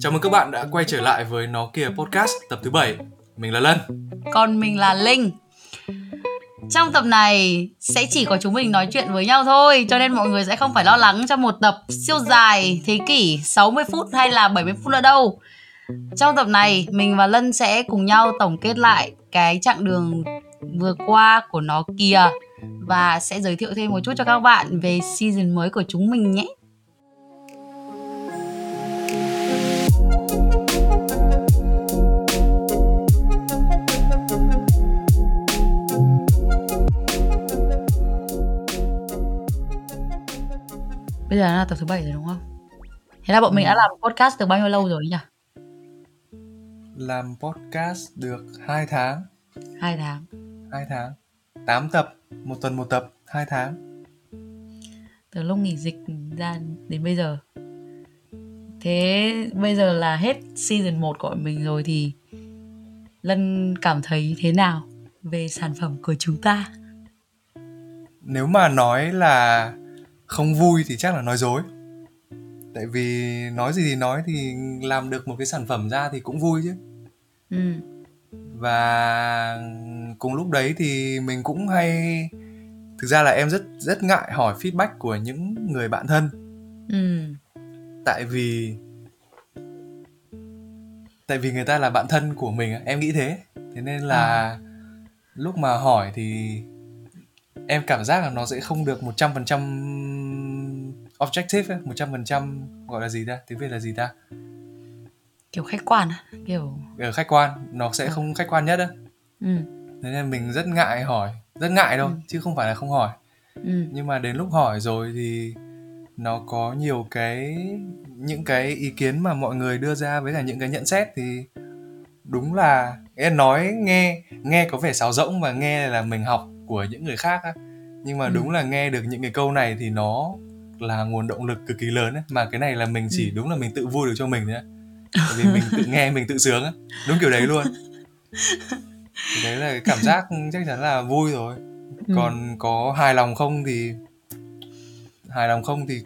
Chào mừng các bạn đã quay trở lại với Nó Kìa Podcast tập thứ 7 Mình là Lân. Còn mình là Linh. Trong tập này sẽ chỉ có chúng mình nói chuyện với nhau thôi, Cho nên mọi người sẽ không phải lo lắng cho một tập siêu dài, thế kỷ 60 phút hay là 70 phút nữa đâu. Trong tập này, mình và Lân sẽ cùng nhau tổng kết lại cái chặng đường vừa qua của nó kìa Và sẽ giới thiệu thêm một chút cho các bạn về season mới của chúng mình nhé. Bây giờ là tập thứ bảy rồi đúng không? Thế là bọn mình đã làm podcast được bao nhiêu lâu rồi nhỉ? Làm podcast được 2 tháng. Hai tháng. 2 tháng. 8 tập. Một tuần một tập. 2 tháng. Từ lúc nghỉ dịch ra đến bây giờ. Thế bây giờ là hết season 1 của mình rồi thì Lân cảm thấy thế nào về sản phẩm của chúng ta? Nếu mà nói là không vui thì chắc là nói dối. Tại vì nói gì thì nói thì làm được một cái sản phẩm ra thì cũng vui chứ. Ừ, và cùng lúc đấy thì mình cũng hay thực ra là em rất rất ngại hỏi feedback của những người bạn thân. Ừ, tại vì tại vì người ta là bạn thân của mình em nghĩ thế. Thế nên là lúc mà hỏi thì em cảm giác là nó sẽ không được 100% objective ấy, 100% gọi là gì ta tiếng Việt là gì ta kiểu khách quan? Kiểu ở khách quan nó sẽ Ờ. không khách quan nhất á ừ, thế nên mình rất ngại hỏi rất ngại đâu Ừ. chứ không phải là không hỏi ừ, nhưng mà đến lúc hỏi rồi thì nó có nhiều cái những cái ý kiến mà mọi người đưa ra với cả những cái nhận xét thì đúng là em nói nghe nghe có vẻ sáo rỗng và nghe là mình học của những người khác á nhưng mà Ừ. đúng là nghe được những cái câu này thì nó là nguồn động lực cực kỳ lớn ấy. mà cái này là mình chỉ Ừ. đúng là mình tự vui được cho mình thôi á Tại vì mình tự nghe mình tự sướng á đúng kiểu đấy luôn thì đấy là cái cảm giác chắc chắn là vui rồi ừ. còn có hài lòng không thì hài lòng không thì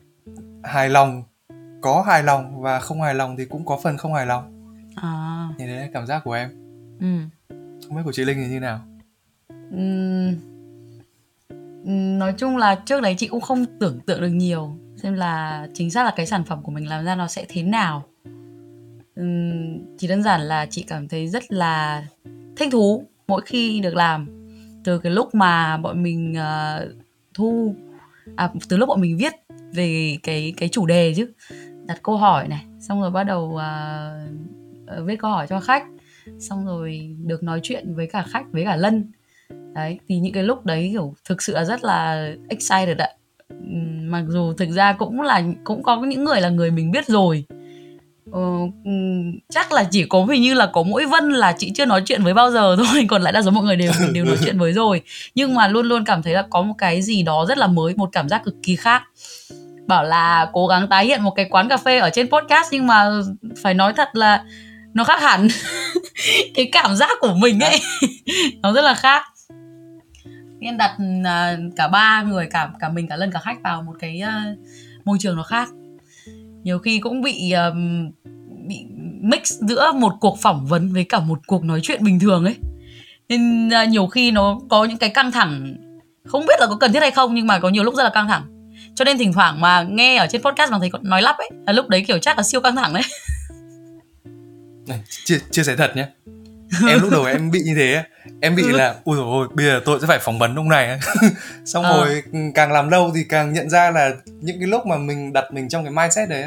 hài lòng có hài lòng và không hài lòng thì cũng có phần không hài lòng À, thì đấy là cảm giác của em ừ. không biết của chị linh thì như nào ừm, nói chung là trước đấy chị cũng không tưởng tượng được nhiều xem là chính xác là cái sản phẩm của mình làm ra nó sẽ thế nào. Uhm, chỉ đơn giản là chị cảm thấy rất là thích thú mỗi khi được làm. Từ cái lúc mà bọn mình uh, thu à, từ lúc bọn mình viết về cái cái chủ đề chứ đặt câu hỏi này xong rồi bắt đầu uh, viết câu hỏi cho khách xong rồi được nói chuyện với cả khách với cả lân đấy thì những cái lúc đấy kiểu thực sự là rất là excited ạ. Mặc dù thực ra cũng là cũng có những người là người mình biết rồi. Ờ, chắc là chỉ có hình như là có mỗi vân là chị chưa nói chuyện với bao giờ thôi còn lại đa số mọi người đều mình đều nói chuyện với rồi. Nhưng mà luôn luôn cảm thấy là có một cái gì đó rất là mới một cảm giác cực kỳ khác. Bảo là cố gắng tái hiện một cái quán cà phê ở trên podcast nhưng mà phải nói thật là nó khác hẳn. Cái cảm giác của mình ấy nó rất là khác nên đặt uh, cả ba người cả cả mình cả lân cả khách vào một cái uh, môi trường nó khác. Nhiều khi cũng bị ờm, bị mix giữa một cuộc phỏng vấn với cả một cuộc nói chuyện bình thường ấy. Nên uh, nhiều khi nó có những cái căng thẳng. Không biết là có cần thiết hay không nhưng mà có nhiều lúc rất là căng thẳng. Cho nên thỉnh thoảng mà nghe ở trên podcast mà thấy còn nói lắp ấy là lúc đấy kiểu chắc là siêu căng thẳng đấy. Này, chia, chia sẻ thật nhé. Em lúc đầu em bị như thế em bị là ui dồi ôi bây giờ tôi sẽ phải phỏng vấn ông này xong Ờ. rồi càng làm lâu thì càng nhận ra là những cái lúc mà mình đặt mình trong cái mindset đấy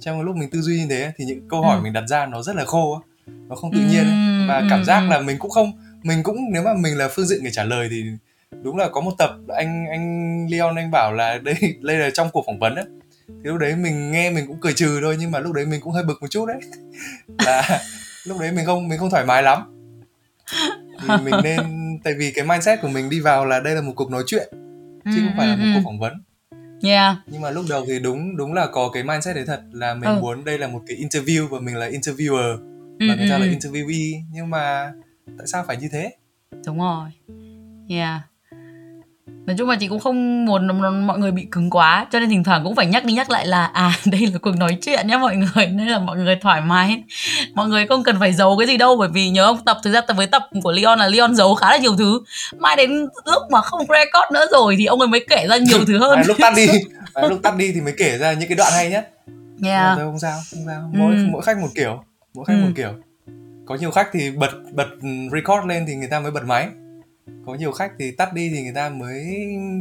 trong cái lúc mình tư duy như thế thì những câu hỏi Ừ. mình đặt ra nó rất là khô nó không tự nhiên. Ừm, và ừm, cảm giác ừm. là mình cũng không mình cũng nếu mà mình là phương diện người trả lời thì đúng là có một tập anh anh Leon anh bảo là đây đây là trong cuộc phỏng vấn á thì lúc đấy mình nghe mình cũng cười trừ thôi nhưng mà lúc đấy mình cũng hơi bực một chút đấy là lúc đấy mình không mình không thoải mái lắm mình nên tại vì cái mindset của mình đi vào là đây là một cuộc nói chuyện chứ không phải là một cuộc phỏng vấn. Yeah. Nhưng mà lúc đầu thì đúng đúng là có cái mindset đấy thật là mình Ừ. muốn đây là một cái interview và mình là interviewer. Ừ, và người ta ừ, là ừ. interviewee nhưng mà tại sao phải như thế? Đúng rồi. Yeah nói chung là chị cũng không muốn mọi người bị cứng quá cho nên thỉnh thoảng cũng phải nhắc đi nhắc lại là à đây là cuộc nói chuyện nhá mọi người nên là mọi người thoải mái. Mọi người không cần phải giấu cái gì đâu bởi vì nhớ ông tập thực ra tập với tập của Leon là Leon giấu khá là nhiều thứ. Mai đến lúc mà không record nữa rồi thì ông ấy mới kể ra nhiều thứ hơn. À, lúc tắt đi. À, lúc tắt đi thì mới kể ra những cái đoạn hay nhất yeah. thôi không sao không sao. Mỗi ừ. mỗi khách một kiểu mỗi khách ừ. một kiểu. Có nhiều khách thì bật bật record lên thì người ta mới bật máy có nhiều khách thì tắt đi thì người ta mới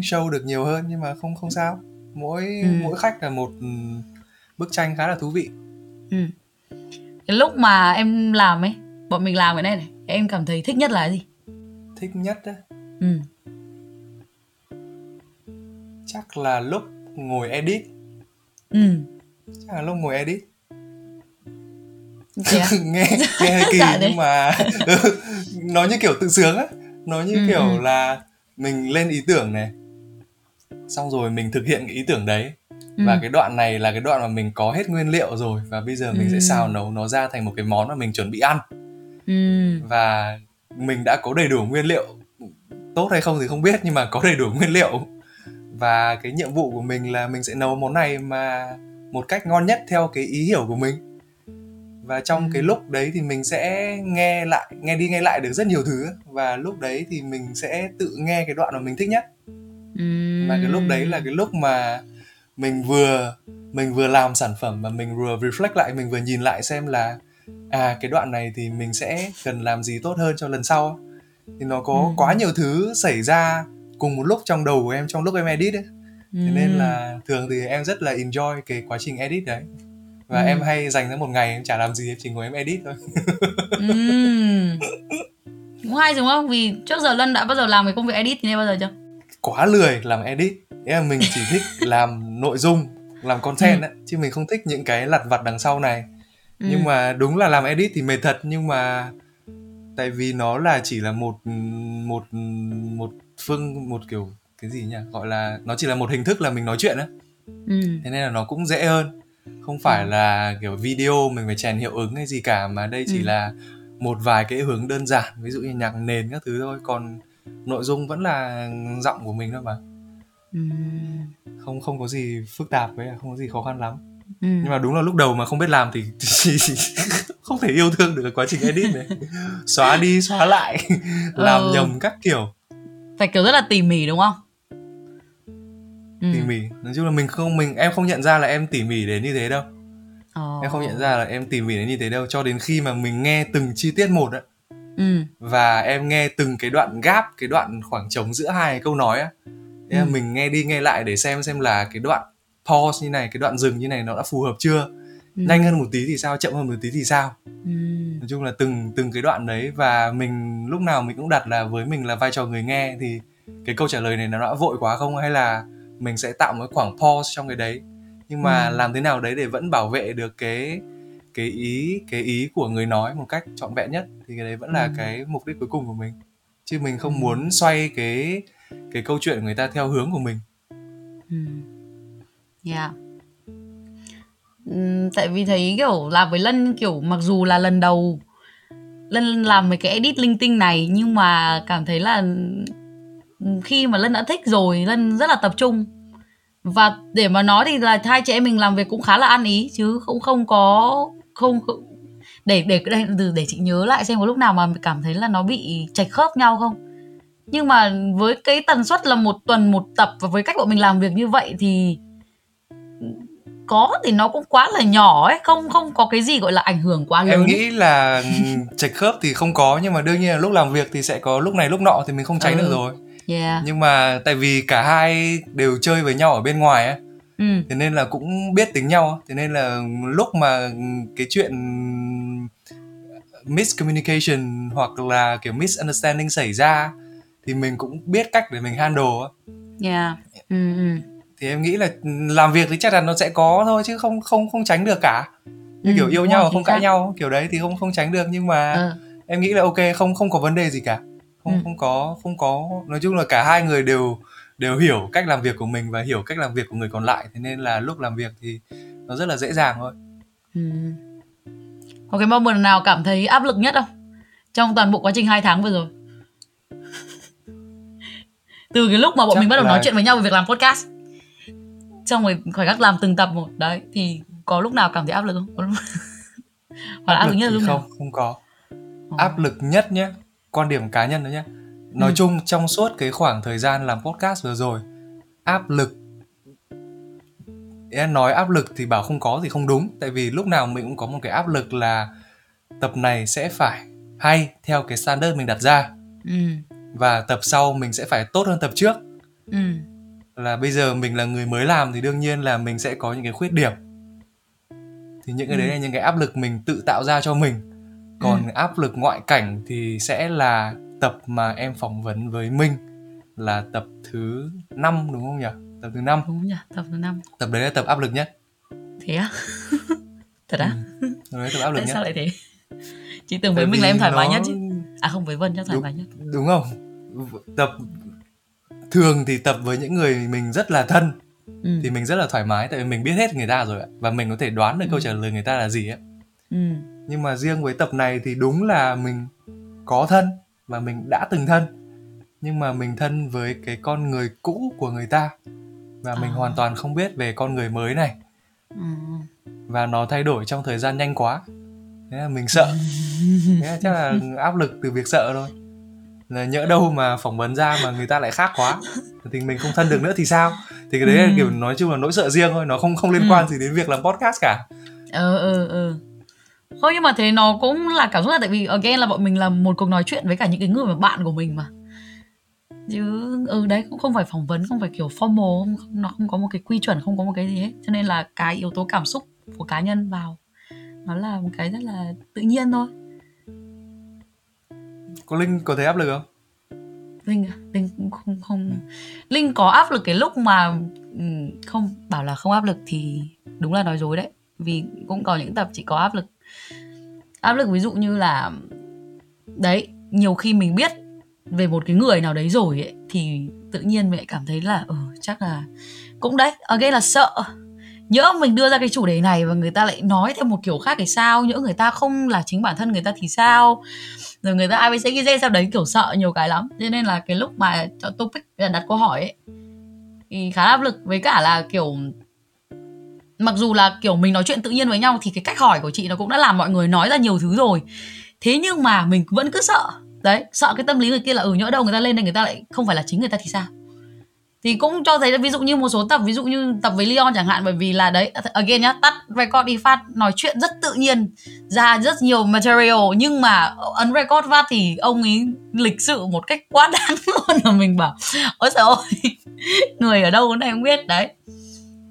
show được nhiều hơn nhưng mà không không sao. Mỗi ừ. mỗi khách là một bức tranh khá là thú vị. Ừ. cái lúc mà em làm ấy bọn mình làm cái này này em cảm thấy thích nhất là gì? Thích nhất á? Ừ. chắc là lúc ngồi edit. Ừ. chắc là lúc ngồi edit. Nghe nghe hơi kỳ dạ nhưng mà nó như kiểu tự sướng á nó như ừ, kiểu ừ. là mình lên ý tưởng này xong rồi mình thực hiện cái ý tưởng đấy ừ. và cái đoạn này là cái đoạn mà mình có hết nguyên liệu rồi và bây giờ mình ừ. sẽ xào nấu nó ra thành một cái món mà mình chuẩn bị ăn ừ. và mình đã có đầy đủ nguyên liệu tốt hay không thì không biết nhưng mà có đầy đủ nguyên liệu và cái nhiệm vụ của mình là mình sẽ nấu món này mà một cách ngon nhất theo cái ý hiểu của mình và trong cái lúc đấy thì mình sẽ nghe lại nghe đi nghe lại được rất nhiều thứ. Và lúc đấy thì mình sẽ tự nghe cái đoạn mà mình thích nhất. Và cái lúc đấy là cái lúc mà mình vừa mình vừa làm sản phẩm và mình vừa reflect lại mình vừa nhìn lại xem là à cái đoạn này thì mình sẽ cần làm gì tốt hơn cho lần sau. Thì nó có ừ. quá nhiều thứ xảy ra cùng một lúc trong đầu của em trong lúc em edit ấy. Thế nên là thường thì em rất là enjoy cái quá trình edit đấy và ừ. em hay dành ra một ngày em chả làm gì em chỉ ngồi em edit thôi ừ. cũng hay đúng không vì trước giờ lân đã bao giờ làm cái công việc edit thì nên bao giờ chưa quá lười làm edit Thế là mình chỉ thích làm nội dung làm content ừ. ấy, chứ mình không thích những cái lặt vặt đằng sau này ừ. nhưng mà đúng là làm edit thì mệt thật nhưng mà tại vì nó là chỉ là một một một phương một kiểu cái gì nhỉ gọi là nó chỉ là một hình thức là mình nói chuyện á ừ. thế nên là nó cũng dễ hơn không phải là kiểu video mình phải chèn hiệu ứng hay gì cả mà đây chỉ ừ. là một vài cái hướng đơn giản ví dụ như nhạc nền các thứ thôi còn nội dung vẫn là giọng của mình thôi mà ừ. không không có gì phức tạp với không có gì khó khăn lắm ừ. nhưng mà đúng là lúc đầu mà không biết làm thì, thì không thể yêu thương được quá trình edit này xóa đi xóa lại làm ừ. nhầm các kiểu phải kiểu rất là tỉ mỉ đúng không ừ. tỉ mỉ nói chung là mình không mình em không nhận ra là em tỉ mỉ đến như thế đâu oh. em không nhận ra là em tỉ mỉ đến như thế đâu cho đến khi mà mình nghe từng chi tiết một á ừ. và em nghe từng cái đoạn gap cái đoạn khoảng trống giữa hai câu nói á thế ừ. mình nghe đi nghe lại để xem xem là cái đoạn pause như này cái đoạn dừng như này nó đã phù hợp chưa ừ. nhanh hơn một tí thì sao chậm hơn một tí thì sao ừ. nói chung là từng từng cái đoạn đấy và mình lúc nào mình cũng đặt là với mình là vai trò người nghe thì cái câu trả lời này nó đã vội quá không hay là mình sẽ tạo một khoảng pause trong cái đấy nhưng mà ừ. làm thế nào đấy để vẫn bảo vệ được cái cái ý cái ý của người nói một cách trọn vẹn nhất thì cái đấy vẫn là ừ. cái mục đích cuối cùng của mình chứ mình không muốn xoay cái cái câu chuyện của người ta theo hướng của mình ừ. yeah ừ, tại vì thấy kiểu làm với lân kiểu mặc dù là lần đầu lân làm mấy cái edit linh tinh này nhưng mà cảm thấy là khi mà lân đã thích rồi lân rất là tập trung. Và để mà nói thì là hai chị em mình làm việc cũng khá là ăn ý chứ cũng không có không, để để để để chị nhớ lại xem có lúc nào mà cảm thấy là nó bị chạch khớp nhau không. Nhưng mà với cái tần suất là một tuần một tập và với cách bọn mình làm việc như vậy thì có thì nó cũng quá là nhỏ ấy không không có cái gì gọi là ảnh hưởng quá lớn. em nghĩ là chạch khớp thì không có nhưng mà đương nhiên là lúc làm việc thì sẽ có lúc này lúc nọ thì mình không tránh ừ. được rồi yeah. nhưng mà tại vì cả hai đều chơi với nhau ở bên ngoài á ừ. thế nên là cũng biết tính nhau thế nên là lúc mà cái chuyện miscommunication hoặc là kiểu misunderstanding xảy ra thì mình cũng biết cách để mình handle yeah. ừ, ừ. thì em nghĩ là làm việc thì chắc là nó sẽ có thôi chứ không không không tránh được cả như ừ, kiểu yêu nhau không cãi nhau kiểu đấy thì không không tránh được nhưng mà ừ. em nghĩ là ok không không có vấn đề gì cả không ừ. không có không có. Nói chung là cả hai người đều đều hiểu cách làm việc của mình và hiểu cách làm việc của người còn lại. Thế nên là lúc làm việc thì nó rất là dễ dàng thôi. Ừ. có cái moment nào cảm thấy áp lực nhất không? Trong toàn bộ quá trình hai tháng vừa rồi. Từ cái lúc mà bọn Chắc mình bắt đầu là- nói chuyện với nhau về việc làm podcast xong rồi khoảnh khắc làm từng tập một đấy thì có lúc nào cảm thấy áp lực không? Có lúc... hoặc là áp lực nhất là lúc không nào? không có. Áp lực nhất nhé quan điểm cá nhân đó nhé nói Ừ. chung trong suốt cái khoảng thời gian làm podcast vừa rồi áp lực em nói áp lực thì bảo không có thì không đúng. Tại vì lúc nào mình cũng có một cái áp lực là tập này sẽ phải hay theo cái standard mình đặt ra. Ừ. Và tập sau mình sẽ phải tốt hơn tập trước. Ừ. Là bây giờ mình là người mới làm thì đương nhiên là mình sẽ có những cái khuyết điểm. Thì những cái đấy Ừ. là những cái áp lực mình tự tạo ra cho mình còn áp lực ngoại cảnh thì sẽ là tập mà em phỏng vấn với Minh là tập thứ 5 đúng không nhỉ? Tập thứ 5 đúng nhỉ tập thứ năm. Tập đấy là tập áp lực nhất. Thế á? Thật á? Tập đấy tập áp lực tại nhất. sao lại thế? Chị tưởng với mình là em thoải mái nó- nhất chứ. À không với vân chắc thoải Đúng. mái nhất. đúng không? Tập thường thì tập với những người mình rất là thân ừ. thì mình rất là thoải mái tại vì mình biết hết người ta rồi ạ. Và mình có thể đoán được câu trả lời người ta là gì ấy. Ừ nhưng mà riêng với tập này thì đúng là mình có thân và mình đã từng thân. Nhưng mà mình thân với cái con người cũ của người ta. Và mình À. hoàn toàn không biết về con người mới này. Ừ. và nó thay đổi trong thời gian nhanh quá. Thế là mình sợ. Thế là chắc là áp lực từ việc sợ thôi. Là nhỡ đâu mà phỏng vấn ra mà người ta lại khác quá. Thì mình không thân được nữa thì sao? Thì cái đấy là Ừ. kiểu nói chung là nỗi sợ riêng thôi. Nó không không liên Ừ. quan gì đến việc làm podcast cả. Ờ ờ ờ không nhưng mà thế nó cũng là cảm xúc là tại vì again là bọn mình là một cuộc nói chuyện với cả những cái người mà bạn của mình mà. Chứ ừ đấy cũng không phải phỏng vấn không phải kiểu formal không, nó không có một cái quy chuẩn không có một cái gì hết. Cho nên là cái yếu tố cảm xúc của cá nhân vào nó là một cái rất là tự nhiên thôi. Có linh có thấy áp lực không? Linh à? linh cũng không không. Linh có áp lực cái lúc mà ừm, không bảo là không áp lực thì đúng là nói dối đấy. Vì cũng có những tập chỉ có áp lực áp lực ví dụ như là, đấy, nhiều khi mình biết về một cái người nào đấy rồi ấy, thì tự nhiên mẹ cảm thấy là ừ chắc là cũng đấy again là sợ. Nhỡ mình đưa ra cái chủ đề này và người ta lại nói theo một kiểu khác thì sao? Nhỡ người ta không là chính bản thân người ta thì sao? Rồi người ta abc ghi sao đấy, kiểu sợ nhiều cái lắm. Cho nên là cái lúc mà cho topic là đặt câu hỏi ấy, thì khá áp lực. Với cả là, kiểu mặc dù là, kiểu, mình nói chuyện tự nhiên với nhau thì cái cách hỏi của chị nó cũng đã làm mọi người nói ra nhiều thứ rồi. Thế nhưng mà mình vẫn cứ sợ. Đấy, sợ cái tâm lý người kia là ừ nhỡ đâu người ta lên đây người ta lại không phải là chính người ta thì sao? Thì cũng cho thấy là ví dụ như một số tập, ví dụ như tập với Leon chẳng hạn, bởi vì là đấy again nhá, tắt record đi phát, nói chuyện rất tự nhiên, ra rất nhiều material, nhưng mà ấn record phát thì ông ấy lịch sự một cách quá đáng luôn là mình bảo, ôi trời ơi, người ở đâu cái này không biết? Đấy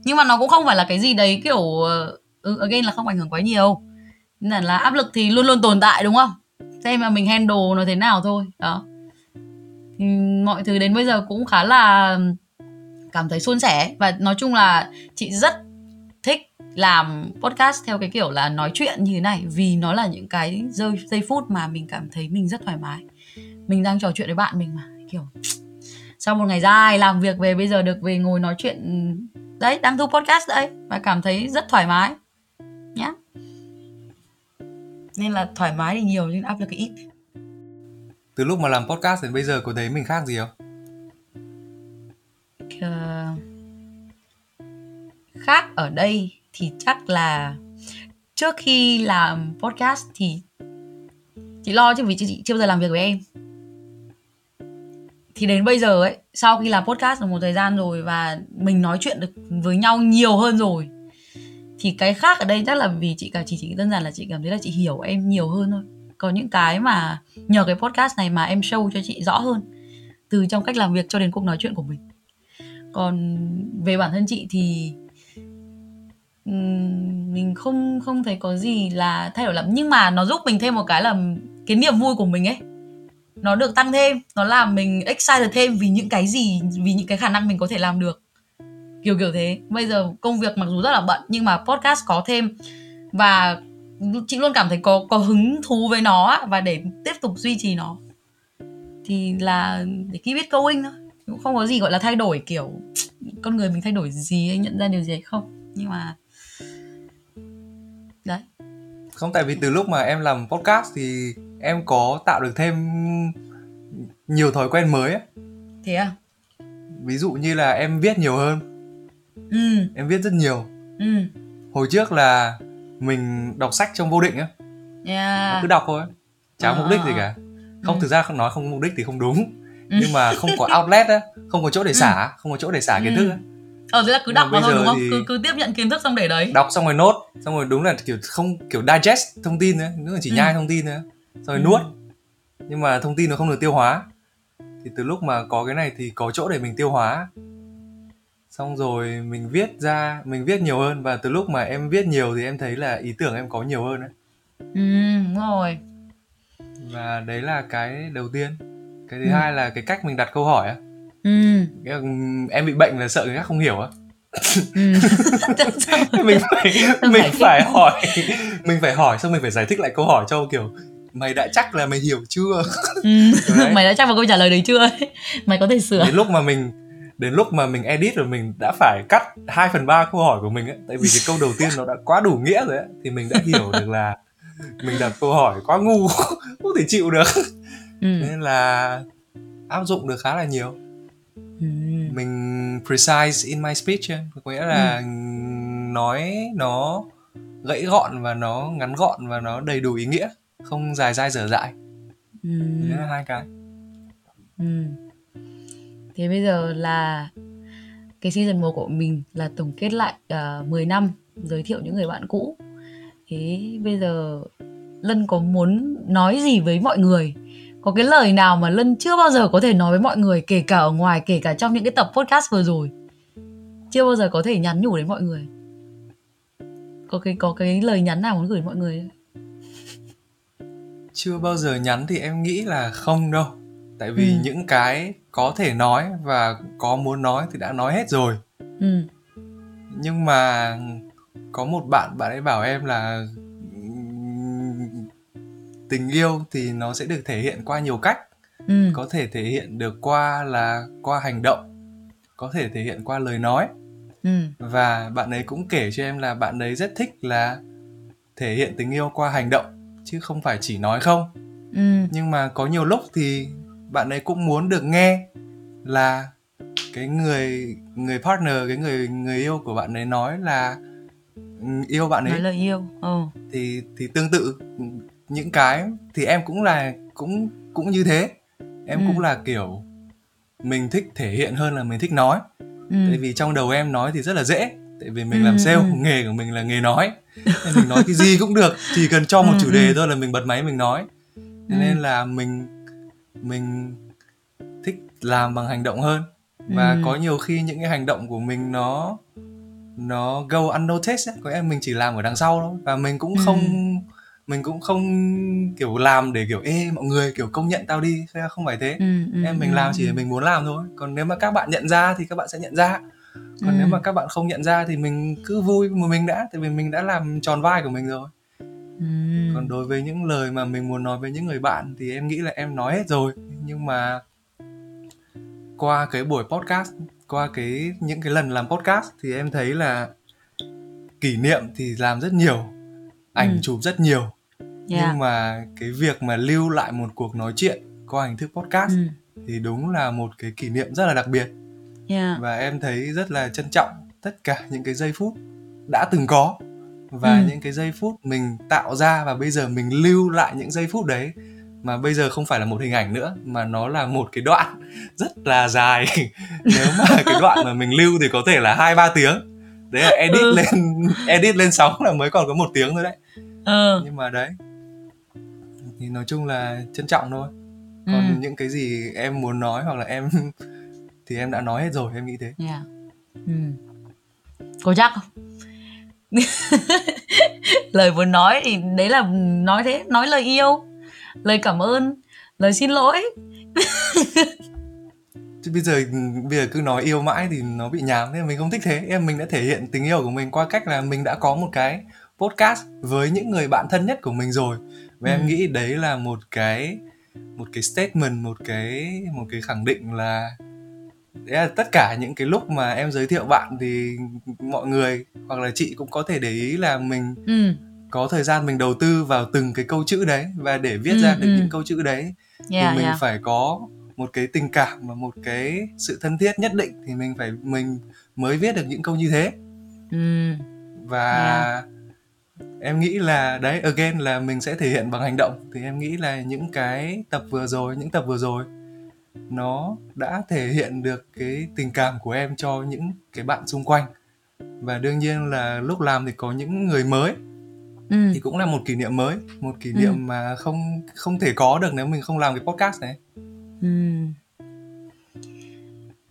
nhưng mà nó cũng không phải là cái gì đấy kiểu ờ, ừ, again là không ảnh hưởng quá nhiều. Nên là, là áp lực thì luôn luôn tồn tại đúng không? Xem mà mình handle nó thế nào thôi đó. Thì mọi thứ đến bây giờ cũng khá là cảm thấy suôn sẻ. Và nói chung là chị rất thích làm podcast theo cái kiểu là nói chuyện như thế này vì nó là những cái giây, giây phút mà mình cảm thấy mình rất thoải mái. Mình đang trò chuyện với bạn mình mà kiểu sau một ngày dài làm việc về bây giờ được về ngồi nói chuyện đấy đang thu podcast đấy và cảm thấy rất thoải mái nhá. Nên là thoải mái thì nhiều nhưng áp lực thì ít. Từ lúc mà làm podcast đến bây giờ có thấy mình khác gì không? Ờ, khác ở đây thì chắc là trước khi làm podcast thì chị lo chứ vì chị, chị chưa bao giờ làm việc với em thì đến bây giờ ấy, sau khi làm podcast được một thời gian rồi và mình nói chuyện được với nhau nhiều hơn rồi, thì cái khác ở đây chắc là vì chị cả chỉ chỉ đơn giản là chị cảm thấy là chị hiểu em nhiều hơn thôi. Có những cái mà nhờ cái podcast này mà em show cho chị rõ hơn, từ trong cách làm việc cho đến cuộc nói chuyện của mình. Còn về bản thân chị thì mình không không thấy có gì là thay đổi lắm. Nhưng mà nó giúp mình thêm một cái là cái niềm vui của mình ấy nó được tăng thêm, nó làm mình excited thêm vì những cái gì, vì những cái khả năng mình có thể làm được. Kiểu kiểu thế. Bây giờ công việc mặc dù rất là bận nhưng mà podcast có thêm và chị luôn cảm thấy có có hứng thú với nó và để tiếp tục duy trì nó thì là để keep it going thôi. Cũng không có gì gọi là thay đổi, kiểu, con người mình thay đổi gì hay nhận ra điều gì hay không. Nhưng mà đấy không tại vì từ lúc mà em làm podcast thì em có tạo được thêm nhiều thói quen mới ấy. thế à? Ví dụ như là em viết nhiều hơn. Ừ. Em viết rất nhiều. Ừ. Hồi trước là mình đọc sách trong vô định á. Yeah. cứ đọc thôi chả Ờ, mục đích gì ờ, cả. Không Ừ. thực ra không nói không mục đích thì không đúng. Ừ. nhưng mà không có outlet á không có chỗ để xả không có chỗ để xả kiến Ừ. thức á ờ thế là cứ đọc mà vào thôi đúng không thì- cứ cứ tiếp nhận kiến thức xong để đấy đọc xong rồi nốt xong rồi đúng là kiểu không kiểu digest thông tin nữa nữa chỉ Ừ. nhai thông tin nữa xong rồi Ừ. nuốt nhưng mà thông tin nó không được tiêu hóa thì từ lúc mà có cái này thì có chỗ để mình tiêu hóa xong rồi mình viết ra mình viết nhiều hơn và từ lúc mà em viết nhiều thì em thấy là ý tưởng em có nhiều hơn ấy. ừ đúng rồi và đấy là cái đầu tiên cái thứ Ừ. hai là cái cách mình đặt câu hỏi á ừ. Em bị bệnh là sợ người khác không hiểu á. Ừ. Mình phải mình phải hỏi mình phải hỏi xong mình phải giải thích lại câu hỏi cho kiểu mày đã chắc là mày hiểu chưa? Ừ. Mày đã chắc vào câu trả lời đấy chưa mày có thể sửa. Đến lúc mà mình đến lúc mà mình edit rồi mình đã phải cắt 2 phần ba câu hỏi của mình ấy tại vì cái câu đầu tiên nó đã quá đủ nghĩa rồi ấy thì mình đã hiểu được là mình đặt câu hỏi quá ngu không thể chịu được. Ừ. nên là áp dụng được khá là nhiều precise in my speech có nghĩa là Ừ. nói nó gãy gọn và nó ngắn gọn và nó đầy đủ ý nghĩa không dài dai dở dại Ừ. đấy là hai cái Ừ. Thế bây giờ là cái season 1 của mình là tổng kết lại uh, 10 năm giới thiệu những người bạn cũ. Thế bây giờ Lân có muốn nói gì với mọi người? Có cái lời nào mà Lân chưa bao giờ có thể nói với mọi người kể cả ở ngoài, kể cả trong những cái tập podcast vừa rồi. Chưa bao giờ có thể nhắn nhủ đến mọi người. Có cái có cái lời nhắn nào muốn gửi mọi người? chưa bao giờ nhắn thì em nghĩ là không đâu tại vì Ừ. những cái có thể nói và có muốn nói thì đã nói hết rồi Ừ. nhưng mà có một bạn bạn ấy bảo em là tình yêu thì nó sẽ được thể hiện qua nhiều cách Ừ. có thể thể hiện được qua là qua hành động có thể thể hiện qua lời nói Ừ. và bạn ấy cũng kể cho em là bạn ấy rất thích là thể hiện tình yêu qua hành động chứ không phải chỉ nói không Ừ. nhưng mà có nhiều lúc thì bạn ấy cũng muốn được nghe là cái người người partner cái người người yêu của bạn ấy nói là ừ, yêu bạn Nói ấy lời yêu. Ừ. thì thì tương tự những cái thì em cũng là cũng cũng như thế. Em Ừ. cũng là kiểu mình thích thể hiện hơn là mình thích nói. Ừ. tại vì trong đầu em nói thì rất là dễ. Tại vì mình Ừ, làm sale ừ. nghề của mình là nghề nói. Nên mình nói cái gì cũng được chỉ cần cho một Ừ, chủ đề ừ. thôi là mình bật máy mình nói. Thế nên là mình mình thích làm bằng hành động hơn. Và có nhiều khi những cái hành động của mình nó nó go unnoticed ấy. có nghĩa là mình chỉ làm ở đằng sau thôi. Và mình cũng không mình cũng không kiểu làm để kiểu ê mọi người kiểu công nhận tao đi. Thế không phải thế. Ừ, ừ, em mình ừ, làm chỉ ừ. để mình muốn làm thôi. Còn nếu mà các bạn nhận ra thì các bạn sẽ nhận ra. Còn Ừ. nếu mà các bạn không nhận ra thì mình cứ vui một mình đã tại vì mình đã làm tròn vai của mình rồi. Ừ. còn đối với những lời mà mình muốn nói với những người bạn thì em nghĩ là em nói hết rồi. Nhưng mà qua cái buổi podcast qua cái những cái lần làm podcast thì em thấy là kỷ niệm thì làm rất nhiều ảnh Ừ. chụp rất nhiều Yeah. nhưng mà cái việc mà lưu lại một cuộc nói chuyện qua hình thức podcast Ừ. thì đúng là một cái kỷ niệm rất là đặc biệt Yeah. và em thấy rất là trân trọng tất cả những cái giây phút đã từng có và Ừ. những cái giây phút mình tạo ra và bây giờ mình lưu lại những giây phút đấy mà bây giờ không phải là một hình ảnh nữa mà nó là một cái đoạn rất là dài nếu mà cái đoạn mà mình lưu thì có thể là hai ba tiếng đấy là edit Ừ. lên edit lên sóng là mới còn có một tiếng thôi đấy Ờ. nhưng mà đấy thì nói chung là trân trọng thôi còn Ừ. những cái gì em muốn nói hoặc là em thì em đã nói hết rồi em nghĩ thế Yeah. Ừ. Có chắc không? lời muốn nói thì đấy là nói thế, nói lời yêu, lời cảm ơn, lời xin lỗi. chứ bây giờ bây giờ cứ nói yêu mãi thì nó bị nhàm nên mình không thích thế em mình đã thể hiện tình yêu của mình qua cách là mình đã có một cái podcast với những người bạn thân nhất của mình rồi và Ừ. em nghĩ đấy là một cái một cái statement một cái một cái khẳng định là đấy là tất cả những cái lúc mà em giới thiệu bạn thì mọi người hoặc là chị cũng có thể để ý là mình Ừ. có thời gian mình đầu tư vào từng cái câu chữ đấy và để viết Ừ, ra được ừ. những câu chữ đấy Yeah, thì mình yeah. phải có một cái tình cảm và một cái sự thân thiết nhất định thì mình phải mình mới viết được những câu như thế ừ. và yeah. em nghĩ là đấy again là mình sẽ thể hiện bằng hành động thì em nghĩ là những cái tập vừa rồi những tập vừa rồi nó đã thể hiện được cái tình cảm của em cho những cái bạn xung quanh và đương nhiên là lúc làm thì có những người mới ừ. thì cũng là một kỷ niệm mới một kỷ niệm ừ. mà không không thể có được nếu mình không làm cái podcast này ừ.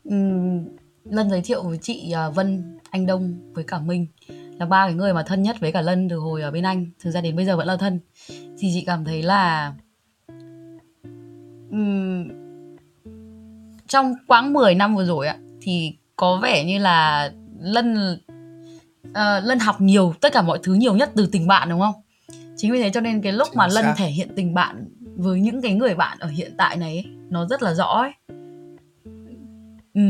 Ừ. Lân giới thiệu với chị à, Vân, anh Đông với cả Minh là ba cái người mà thân nhất với cả Lân từ hồi ở bên Anh, thực ra đến bây giờ vẫn là thân. Thì chị cảm thấy là um, trong quãng 10 năm vừa rồi ạ thì có vẻ như là Lân uh, Lân học nhiều tất cả mọi thứ nhiều nhất từ tình bạn đúng không? Chính vì thế cho nên cái lúc Chính mà Lân thể hiện tình bạn với những cái người bạn ở hiện tại này ấy, nó rất là rõ ấy. Ừ,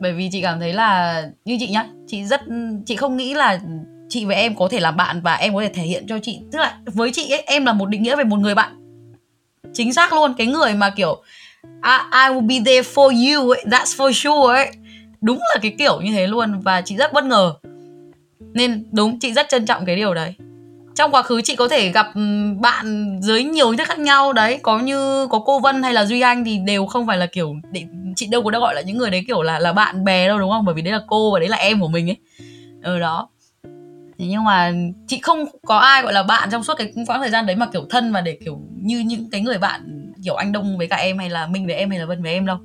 bởi vì chị cảm thấy là như chị nhá, chị rất chị không nghĩ là chị và em có thể làm bạn và em có thể thể hiện cho chị tức là với chị ấy em là một định nghĩa về một người bạn. Chính xác luôn cái người mà kiểu I, I will be there for you ấy, that's for sure ấy. Đúng là cái kiểu như thế luôn và chị rất bất ngờ. Nên đúng chị rất trân trọng cái điều đấy trong quá khứ chị có thể gặp ừ, bạn dưới nhiều hình thức khác nhau đấy có như có cô Vân hay là Duy Anh thì đều không phải là kiểu để, chị đâu có đã gọi là những người đấy kiểu là là bạn bè đâu đúng không? Bởi vì đấy là cô và đấy là em của mình ấy. Ừ đó. Thế nhưng mà chị không có ai gọi là bạn trong suốt cái quãng thời gian đấy mà kiểu thân và để kiểu như những cái người bạn kiểu anh Đông với cả em hay là Minh với em hay là Vân với em đâu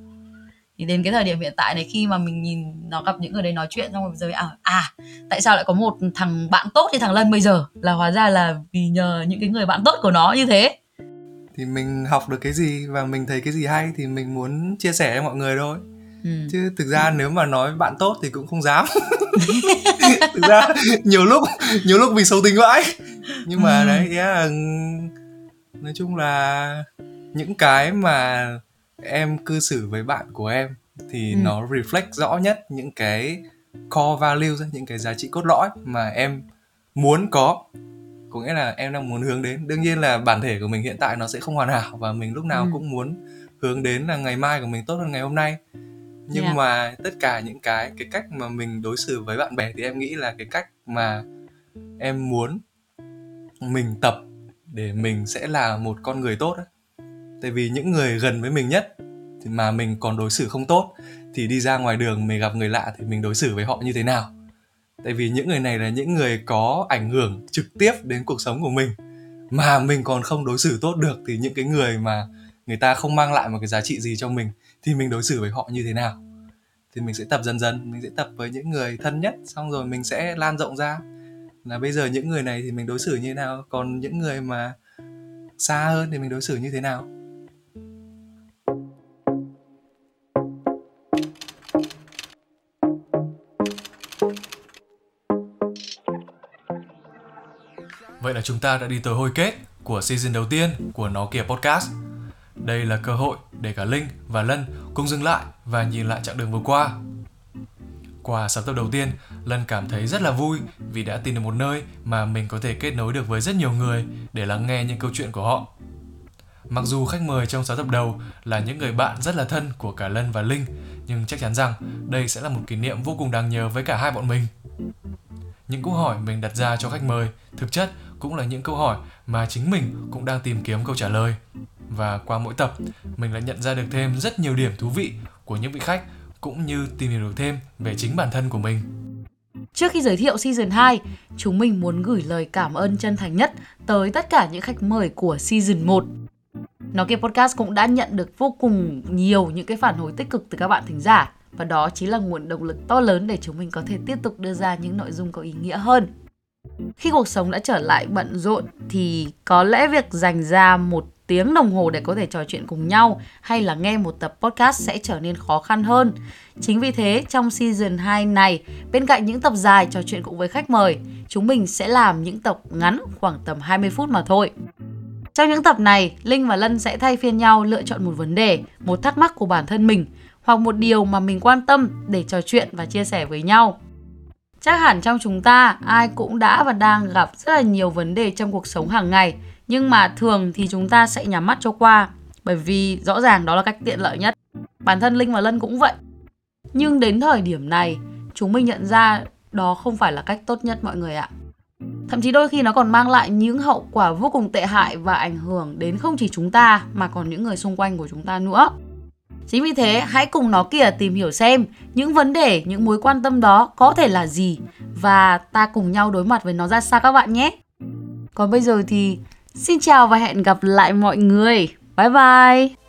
thì đến cái thời điểm hiện tại này khi mà mình nhìn nó gặp những người đấy nói chuyện xong rồi rồi à à tại sao lại có một thằng bạn tốt như thằng Lân bây giờ là hóa ra là vì nhờ những cái người bạn tốt của nó như thế thì mình học được cái gì và mình thấy cái gì hay thì mình muốn chia sẻ với mọi người thôi ừ. chứ thực ra ừ. nếu mà nói bạn tốt thì cũng không dám thực ra nhiều lúc nhiều lúc mình xấu tính vãi nhưng mà ừ. đấy yeah, nói chung là những cái mà em cư xử với bạn của em thì ừ. nó reflect rõ nhất những cái core values những cái giá trị cốt lõi mà em muốn có có nghĩa là em đang muốn hướng đến đương nhiên là bản thể của mình hiện tại nó sẽ không hoàn hảo và mình lúc nào ừ. cũng muốn hướng đến là ngày mai của mình tốt hơn ngày hôm nay nhưng yeah. mà tất cả những cái cái cách mà mình đối xử với bạn bè thì em nghĩ là cái cách mà em muốn mình tập để mình sẽ là một con người tốt ấy tại vì những người gần với mình nhất thì mà mình còn đối xử không tốt thì đi ra ngoài đường mình gặp người lạ thì mình đối xử với họ như thế nào? Tại vì những người này là những người có ảnh hưởng trực tiếp đến cuộc sống của mình. Mà mình còn không đối xử tốt được thì những cái người mà người ta không mang lại một cái giá trị gì cho mình thì mình đối xử với họ như thế nào? Thì mình sẽ tập dần dần, mình sẽ tập với những người thân nhất, xong rồi mình sẽ lan rộng ra. Là bây giờ những người này thì mình đối xử như thế nào? Còn những người mà xa hơn thì mình đối xử như thế nào? Vậy là chúng ta đã đi tới hồi kết của season đầu tiên của Nó Kìa Podcast. Đây là cơ hội để cả Linh và Lân cùng dừng lại và nhìn lại chặng đường vừa qua. Qua 6 tập đầu tiên, Lân cảm thấy rất là vui vì đã tìm được một nơi mà mình có thể kết nối được với rất nhiều người để lắng nghe những câu chuyện của họ. Mặc dù khách mời trong 6 tập đầu là những người bạn rất là thân của cả Lân và Linh, nhưng chắc chắn rằng đây sẽ là một kỷ niệm vô cùng đáng nhớ với cả hai bọn mình. Những câu hỏi mình đặt ra cho khách mời thực chất cũng là những câu hỏi mà chính mình cũng đang tìm kiếm câu trả lời. Và qua mỗi tập, mình lại nhận ra được thêm rất nhiều điểm thú vị của những vị khách cũng như tìm hiểu được thêm về chính bản thân của mình. Trước khi giới thiệu season 2, chúng mình muốn gửi lời cảm ơn chân thành nhất tới tất cả những khách mời của season 1. Nó kia podcast cũng đã nhận được vô cùng nhiều những cái phản hồi tích cực từ các bạn thính giả và đó chính là nguồn động lực to lớn để chúng mình có thể tiếp tục đưa ra những nội dung có ý nghĩa hơn. Khi cuộc sống đã trở lại bận rộn thì có lẽ việc dành ra một tiếng đồng hồ để có thể trò chuyện cùng nhau hay là nghe một tập podcast sẽ trở nên khó khăn hơn. Chính vì thế, trong season 2 này, bên cạnh những tập dài trò chuyện cùng với khách mời, chúng mình sẽ làm những tập ngắn khoảng tầm 20 phút mà thôi. Trong những tập này, Linh và Lân sẽ thay phiên nhau lựa chọn một vấn đề, một thắc mắc của bản thân mình hoặc một điều mà mình quan tâm để trò chuyện và chia sẻ với nhau. Chắc hẳn trong chúng ta ai cũng đã và đang gặp rất là nhiều vấn đề trong cuộc sống hàng ngày, nhưng mà thường thì chúng ta sẽ nhắm mắt cho qua bởi vì rõ ràng đó là cách tiện lợi nhất. bản thân linh và lân cũng vậy. Nhưng đến thời điểm này chúng mình nhận ra đó không phải là cách tốt nhất mọi người ạ. Thậm chí đôi khi nó còn mang lại những hậu quả vô cùng tệ hại và ảnh hưởng đến không chỉ chúng ta mà còn những người xung quanh của chúng ta nữa chính vì thế hãy cùng nó kìa tìm hiểu xem những vấn đề những mối quan tâm đó có thể là gì và ta cùng nhau đối mặt với nó ra sao các bạn nhé. Còn bây giờ thì xin chào và hẹn gặp lại mọi người. Bye bye